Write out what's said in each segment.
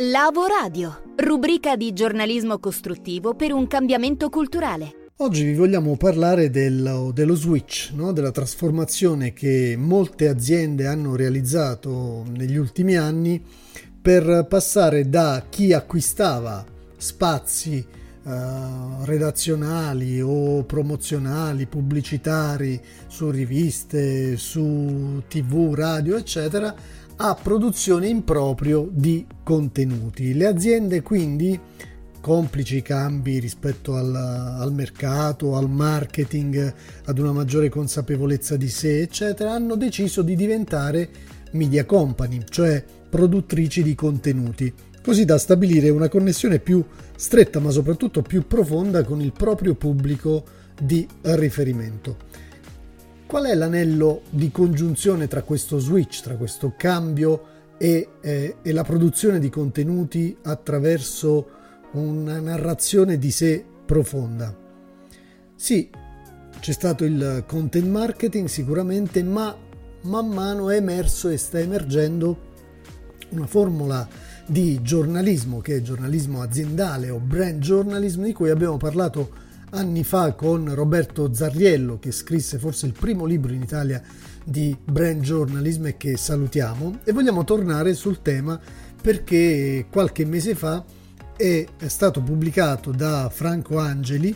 Lavo Radio, rubrica di giornalismo costruttivo per un cambiamento culturale. Oggi vi vogliamo parlare dello, dello switch, no? della trasformazione che molte aziende hanno realizzato negli ultimi anni per passare da chi acquistava spazi eh, redazionali o promozionali, pubblicitari su riviste, su tv, radio, eccetera, a produzione in proprio di contenuti. Le aziende quindi, complici i cambi rispetto al, al, mercato, al marketing, ad una maggiore consapevolezza di sé, eccetera, hanno deciso di diventare media company, cioè produttrici di contenuti, così da stabilire una connessione più stretta ma soprattutto più profonda con il proprio pubblico di riferimento. Qual è l'anello di congiunzione tra questo switch, tra questo cambio e, eh, e la produzione di contenuti attraverso una narrazione di sé profonda? Sì, c'è stato il content marketing sicuramente, ma man mano è emerso e sta emergendo una formula di giornalismo che è giornalismo aziendale o brand journalism di cui abbiamo parlato anni fa con Roberto Zarriello che scrisse forse il primo libro in Italia di brand journalism e che salutiamo. E vogliamo tornare sul tema perché qualche mese fa è stato pubblicato da Franco Angeli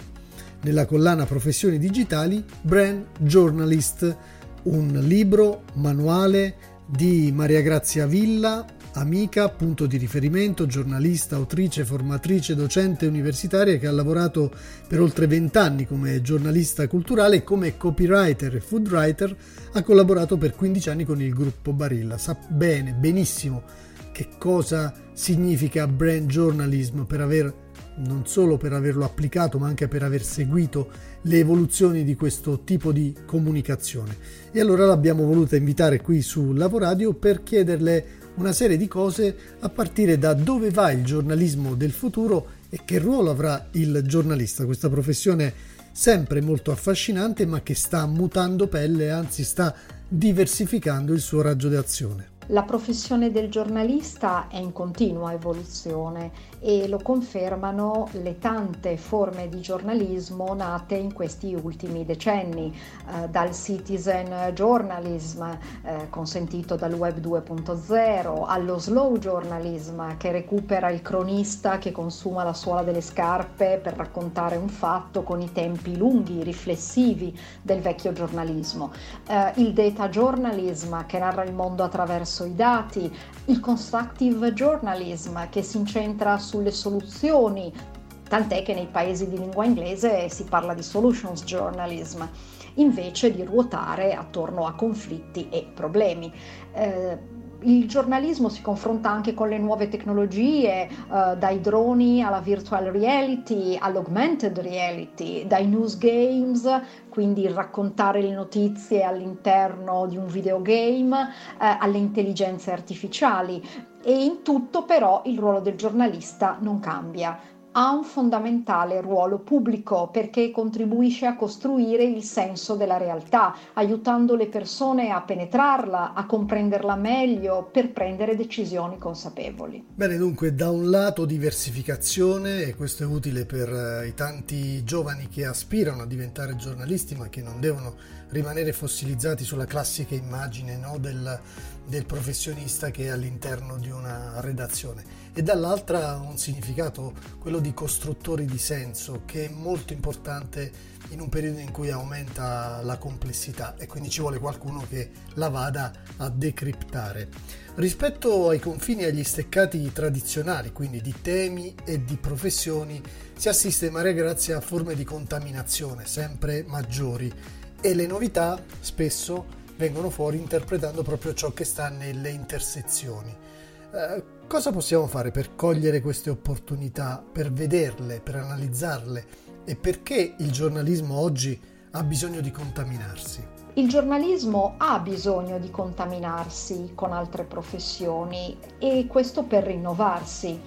nella collana Professioni Digitali Brand Journalist, un libro manuale di Maria Grazia Villa amica, punto di riferimento, giornalista, autrice, formatrice, docente universitaria che ha lavorato per oltre vent'anni come giornalista culturale e come copywriter e food writer ha collaborato per 15 anni con il gruppo Barilla. Sa bene, benissimo che cosa significa brand journalism per aver non solo per averlo applicato ma anche per aver seguito le evoluzioni di questo tipo di comunicazione. E allora l'abbiamo voluta invitare qui su Lavoradio per chiederle una serie di cose a partire da dove va il giornalismo del futuro e che ruolo avrà il giornalista, questa professione sempre molto affascinante ma che sta mutando pelle, anzi sta diversificando il suo raggio d'azione. La professione del giornalista è in continua evoluzione e lo confermano le tante forme di giornalismo nate in questi ultimi decenni, eh, dal citizen journalism eh, consentito dal web 2.0 allo slow journalism che recupera il cronista che consuma la suola delle scarpe per raccontare un fatto con i tempi lunghi, riflessivi del vecchio giornalismo, eh, il data journalism che narra il mondo attraverso i dati, il constructive journalism che si incentra su sulle soluzioni, tant'è che nei paesi di lingua inglese si parla di solutions journalism, invece di ruotare attorno a conflitti e problemi. Eh, il giornalismo si confronta anche con le nuove tecnologie, eh, dai droni alla virtual reality, all'augmented reality, dai news games, quindi raccontare le notizie all'interno di un videogame, eh, alle intelligenze artificiali. E in tutto però il ruolo del giornalista non cambia ha un fondamentale ruolo pubblico perché contribuisce a costruire il senso della realtà, aiutando le persone a penetrarla, a comprenderla meglio per prendere decisioni consapevoli. Bene, dunque, da un lato diversificazione, e questo è utile per eh, i tanti giovani che aspirano a diventare giornalisti ma che non devono rimanere fossilizzati sulla classica immagine no, del, del professionista che è all'interno di una redazione e dall'altra un significato, quello di costruttori di senso, che è molto importante in un periodo in cui aumenta la complessità e quindi ci vuole qualcuno che la vada a decriptare. Rispetto ai confini e agli steccati tradizionali, quindi di temi e di professioni, si assiste Maria Grazia a forme di contaminazione sempre maggiori e le novità spesso vengono fuori interpretando proprio ciò che sta nelle intersezioni. Eh, cosa possiamo fare per cogliere queste opportunità, per vederle, per analizzarle e perché il giornalismo oggi ha bisogno di contaminarsi? Il giornalismo ha bisogno di contaminarsi con altre professioni e questo per rinnovarsi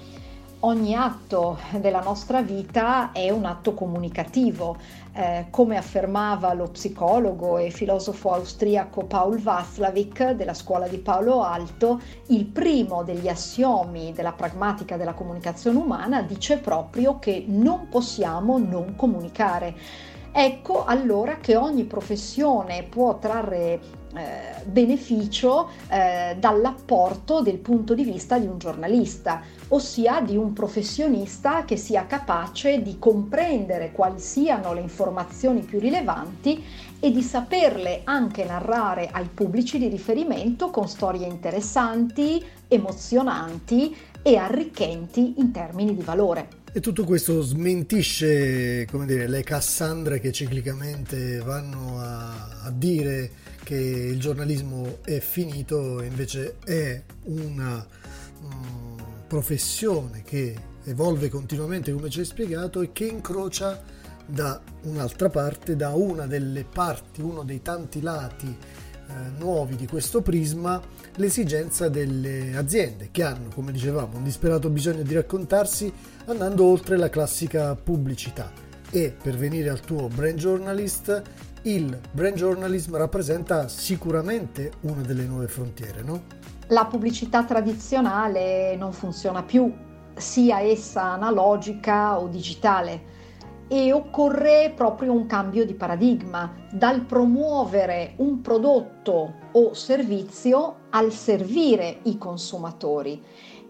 ogni atto della nostra vita è un atto comunicativo. Eh, come affermava lo psicologo e filosofo austriaco Paul Václavic della scuola di Paolo Alto, il primo degli assiomi della pragmatica della comunicazione umana dice proprio che non possiamo non comunicare. Ecco allora che ogni professione può trarre eh, beneficio eh, dall'apporto del punto di vista di un giornalista, ossia di un professionista che sia capace di comprendere quali siano le informazioni più rilevanti e di saperle anche narrare ai pubblici di riferimento con storie interessanti, emozionanti e arricchenti in termini di valore. E tutto questo smentisce come dire, le Cassandre che ciclicamente vanno a, a dire che il giornalismo è finito, invece è una um, professione che evolve continuamente, come ci hai spiegato, e che incrocia da un'altra parte, da una delle parti, uno dei tanti lati eh, nuovi di questo prisma, l'esigenza delle aziende che hanno, come dicevamo, un disperato bisogno di raccontarsi andando oltre la classica pubblicità. E per venire al tuo brand journalist, il brand journalism rappresenta sicuramente una delle nuove frontiere, no? La pubblicità tradizionale non funziona più, sia essa analogica o digitale e occorre proprio un cambio di paradigma, dal promuovere un prodotto o servizio al servire i consumatori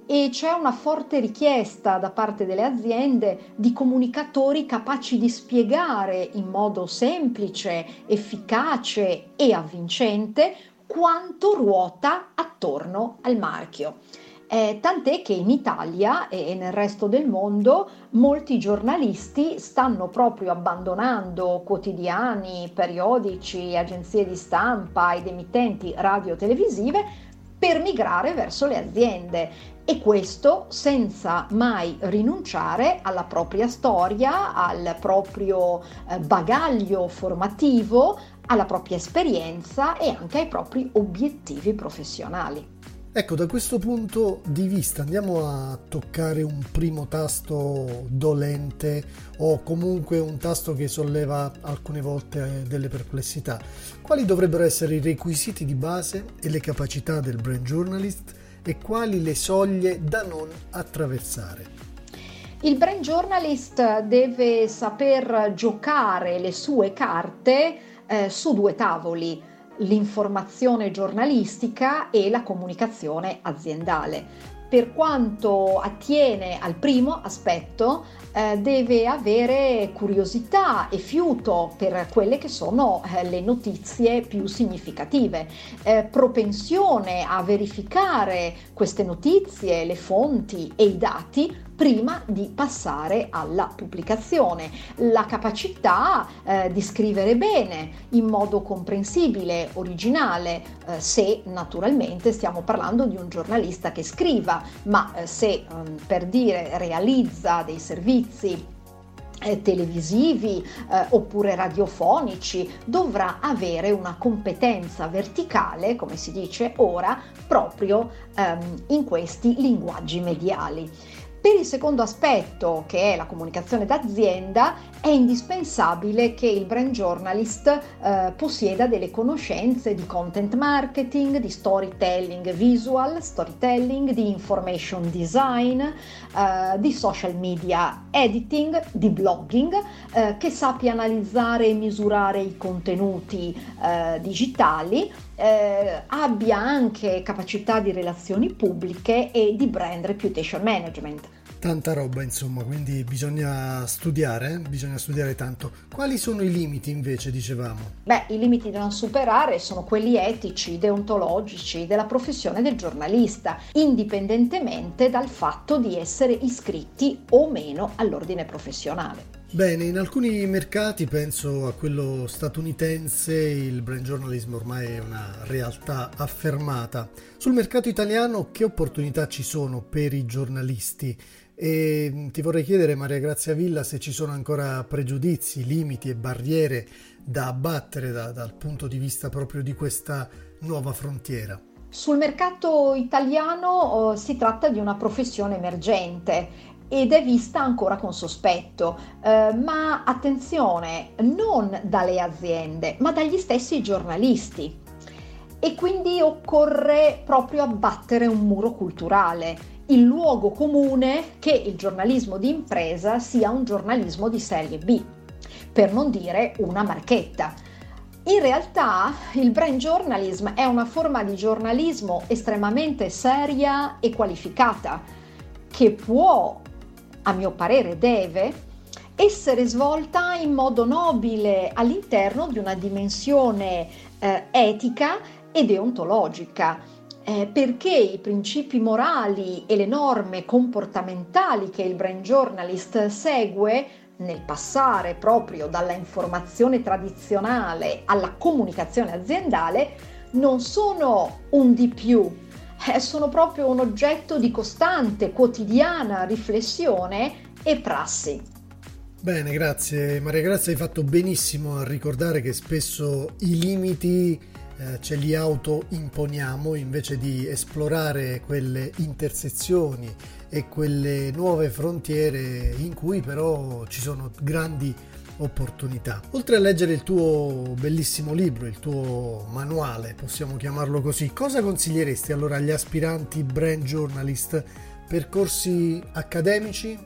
e c'è una forte richiesta da parte delle aziende di comunicatori capaci di spiegare in modo semplice, efficace e avvincente quanto ruota attorno al marchio. Eh, tant'è che in Italia e nel resto del mondo molti giornalisti stanno proprio abbandonando quotidiani, periodici, agenzie di stampa ed emittenti radio-televisive per migrare verso le aziende e questo senza mai rinunciare alla propria storia, al proprio eh, bagaglio formativo, alla propria esperienza e anche ai propri obiettivi professionali. Ecco, da questo punto di vista andiamo a toccare un primo tasto dolente o comunque un tasto che solleva alcune volte delle perplessità. Quali dovrebbero essere i requisiti di base e le capacità del brand journalist e quali le soglie da non attraversare? Il brand journalist deve saper giocare le sue carte eh, su due tavoli l'informazione giornalistica e la comunicazione aziendale. Per quanto attiene al primo aspetto, eh, deve avere curiosità e fiuto per quelle che sono eh, le notizie più significative, eh, propensione a verificare queste notizie, le fonti e i dati prima di passare alla pubblicazione, la capacità eh, di scrivere bene in modo comprensibile, originale, eh, se naturalmente stiamo parlando di un giornalista che scriva, ma eh, se ehm, per dire realizza dei servizi eh, televisivi eh, oppure radiofonici dovrà avere una competenza verticale, come si dice ora, proprio ehm, in questi linguaggi mediali. Per il secondo aspetto, che è la comunicazione d'azienda, è indispensabile che il brand journalist eh, possieda delle conoscenze di content marketing, di storytelling visual, storytelling, di information design, eh, di social media editing, di blogging, eh, che sappia analizzare e misurare i contenuti eh, digitali eh, abbia anche capacità di relazioni pubbliche e di brand reputation management. Tanta roba, insomma, quindi bisogna studiare, bisogna studiare tanto. Quali sono i limiti invece, dicevamo? Beh, i limiti da non superare sono quelli etici, deontologici della professione del giornalista, indipendentemente dal fatto di essere iscritti o meno all'ordine professionale. Bene, in alcuni mercati, penso a quello statunitense, il brand journalism ormai è una realtà affermata. Sul mercato italiano che opportunità ci sono per i giornalisti? E mm, ti vorrei chiedere, Maria Grazia Villa, se ci sono ancora pregiudizi, limiti e barriere da abbattere da, dal punto di vista proprio di questa nuova frontiera. Sul mercato italiano oh, si tratta di una professione emergente ed è vista ancora con sospetto, eh, ma attenzione, non dalle aziende, ma dagli stessi giornalisti. E quindi occorre proprio abbattere un muro culturale, il luogo comune che il giornalismo di impresa sia un giornalismo di serie B, per non dire una marchetta. In realtà il brand journalism è una forma di giornalismo estremamente seria e qualificata che può a mio parere deve, essere svolta in modo nobile all'interno di una dimensione eh, etica e deontologica. Eh, perché i principi morali e le norme comportamentali che il brand journalist segue nel passare proprio dalla informazione tradizionale alla comunicazione aziendale non sono un di più eh, sono proprio un oggetto di costante, quotidiana riflessione e prassi. Bene, grazie Maria Grazia, hai fatto benissimo a ricordare che spesso i limiti eh, ce li autoimponiamo invece di esplorare quelle intersezioni e quelle nuove frontiere in cui però ci sono grandi opportunità. Oltre a leggere il tuo bellissimo libro, il tuo manuale, possiamo chiamarlo così, cosa consiglieresti allora agli aspiranti brand journalist? Percorsi accademici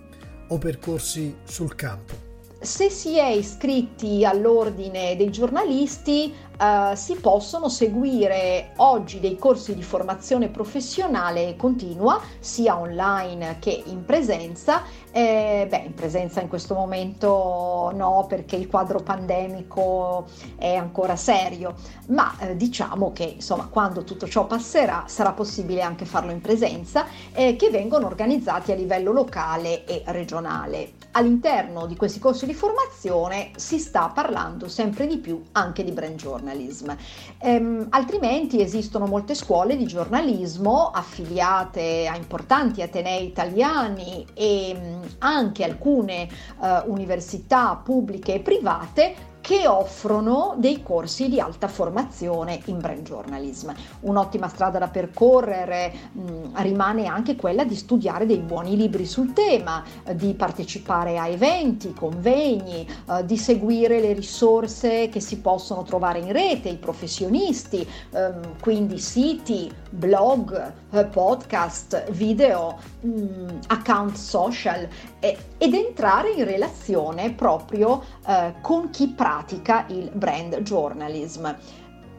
o percorsi sul campo? Se si è iscritti all'ordine dei giornalisti, Uh, si possono seguire oggi dei corsi di formazione professionale continua, sia online che in presenza. Eh, beh, in presenza in questo momento no, perché il quadro pandemico è ancora serio, ma eh, diciamo che insomma quando tutto ciò passerà sarà possibile anche farlo in presenza, eh, che vengono organizzati a livello locale e regionale. All'interno di questi corsi di formazione si sta parlando sempre di più anche di brand journal journalism. Ehm, altrimenti esistono molte scuole di giornalismo affiliate a importanti atenei italiani e mm, anche alcune eh, università pubbliche e private che offrono dei corsi di alta formazione in brand journalism. Un'ottima strada da percorrere mh, mm, rimane anche quella di studiare dei buoni libri sul tema, eh, di partecipare a eventi, convegni, eh, di seguire le risorse che si possono trovare in rete, i professionisti, ehm, quindi siti, blog, eh, podcast, video, mh, mm, account social ed entrare in relazione proprio eh, con chi pratica pratica il brand journalism.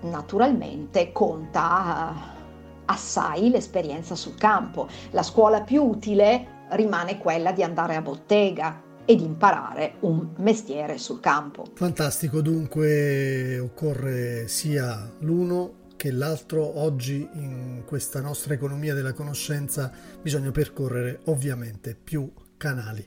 Naturalmente conta eh, assai l'esperienza sul campo. La scuola più utile rimane quella di andare a bottega, ed imparare un mestiere sul campo. Fantastico, dunque occorre sia l'uno che l'altro. Oggi in questa nostra economia della conoscenza bisogna percorrere ovviamente più canali.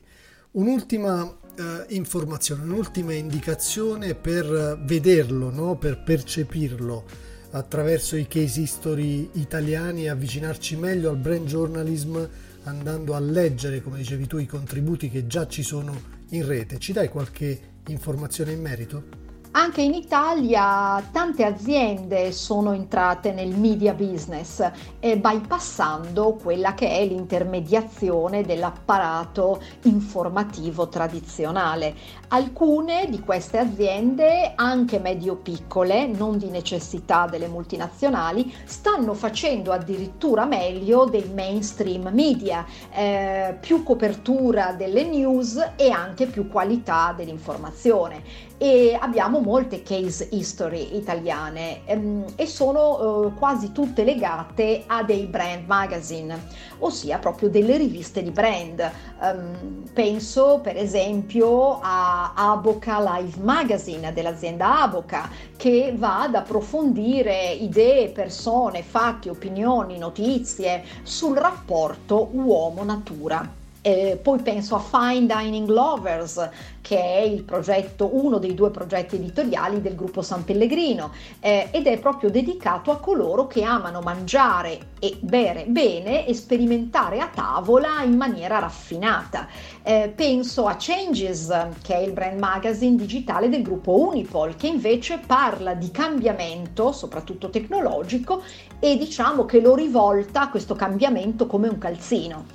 Un'ultima eh, informazione, un'ultima indicazione per vederlo, no? per percepirlo attraverso i case history italiani e avvicinarci meglio al brand journalism andando a leggere, come dicevi tu, i contributi che già ci sono in rete. Ci dai qualche informazione in merito? Anche in Italia tante aziende sono entrate nel media business eh, bypassando quella che è l'intermediazione dell'apparato informativo tradizionale. Alcune di queste aziende, anche medio-piccole, non di necessità delle multinazionali, stanno facendo addirittura meglio dei mainstream media, eh, più copertura delle news e anche più qualità dell'informazione e abbiamo molte case history italiane ehm, e sono eh, quasi tutte legate a dei brand magazine, ossia proprio delle riviste di brand. Um, penso per esempio a Aboca Live Magazine dell'azienda Aboca che va ad approfondire idee, persone, fatti, opinioni, notizie sul rapporto uomo-natura. Eh, poi penso a Fine Dining Lovers, che è progetto, uno dei due progetti editoriali del gruppo San Pellegrino, eh, ed è proprio dedicato a coloro che amano mangiare e bere bene e sperimentare a tavola in maniera raffinata. Eh, penso a Changes, che è il brand magazine digitale del gruppo Unipol, che invece parla di cambiamento, soprattutto tecnologico, e diciamo che lo rivolta a questo cambiamento come un calzino.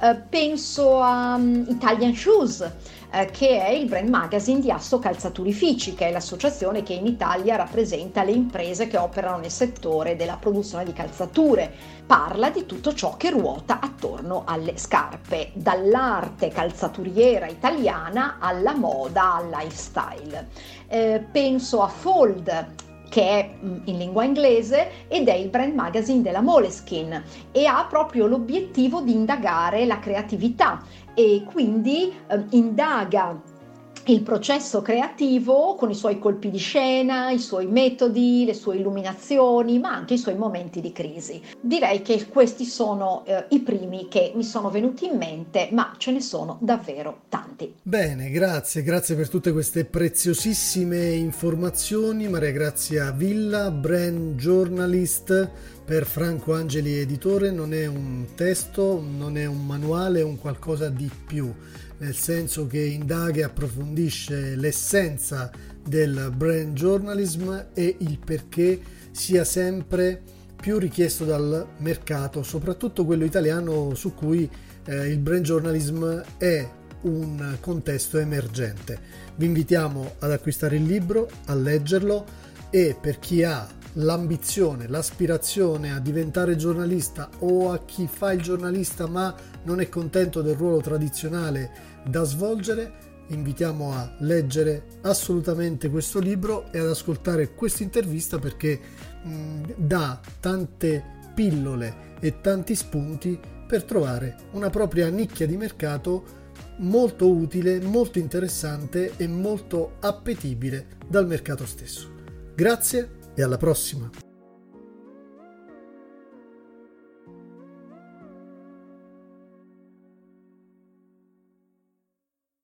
Eh, penso a um, Italian Shoes, eh, che è il brand magazine di Asso Calzaturifici, che è l'associazione che in Italia rappresenta le imprese che operano nel settore della produzione di calzature. Parla di tutto ciò che ruota attorno alle scarpe, dall'arte calzaturiera italiana alla moda, al lifestyle. Eh, penso a Fold, che è mm, in lingua inglese ed è il brand magazine della Moleskin e ha proprio l'obiettivo di indagare la creatività e quindi eh, indaga il processo creativo con i suoi colpi di scena, i suoi metodi, le sue illuminazioni, ma anche i suoi momenti di crisi. Direi che questi sono eh, i primi che mi sono venuti in mente, ma ce ne sono davvero tanti. Bene, grazie, grazie per tutte queste preziosissime informazioni. Maria Grazia Villa, brand journalist per Franco Angeli Editore, non è un testo, non è un manuale, è un qualcosa di più nel senso che indaga e approfondisce l'essenza del brand journalism e il perché sia sempre più richiesto dal mercato, soprattutto quello italiano su cui eh, il brand journalism è un contesto emergente. Vi invitiamo ad acquistare il libro, a leggerlo e per chi ha l'ambizione, l'aspirazione a diventare giornalista o a chi fa il giornalista ma non è contento del ruolo tradizionale da svolgere, invitiamo a leggere assolutamente questo libro e ad ascoltare questa intervista perché mh, dà tante pillole e tanti spunti per trovare una propria nicchia di mercato molto utile, molto interessante e molto appetibile dal mercato stesso. Grazie e alla prossima!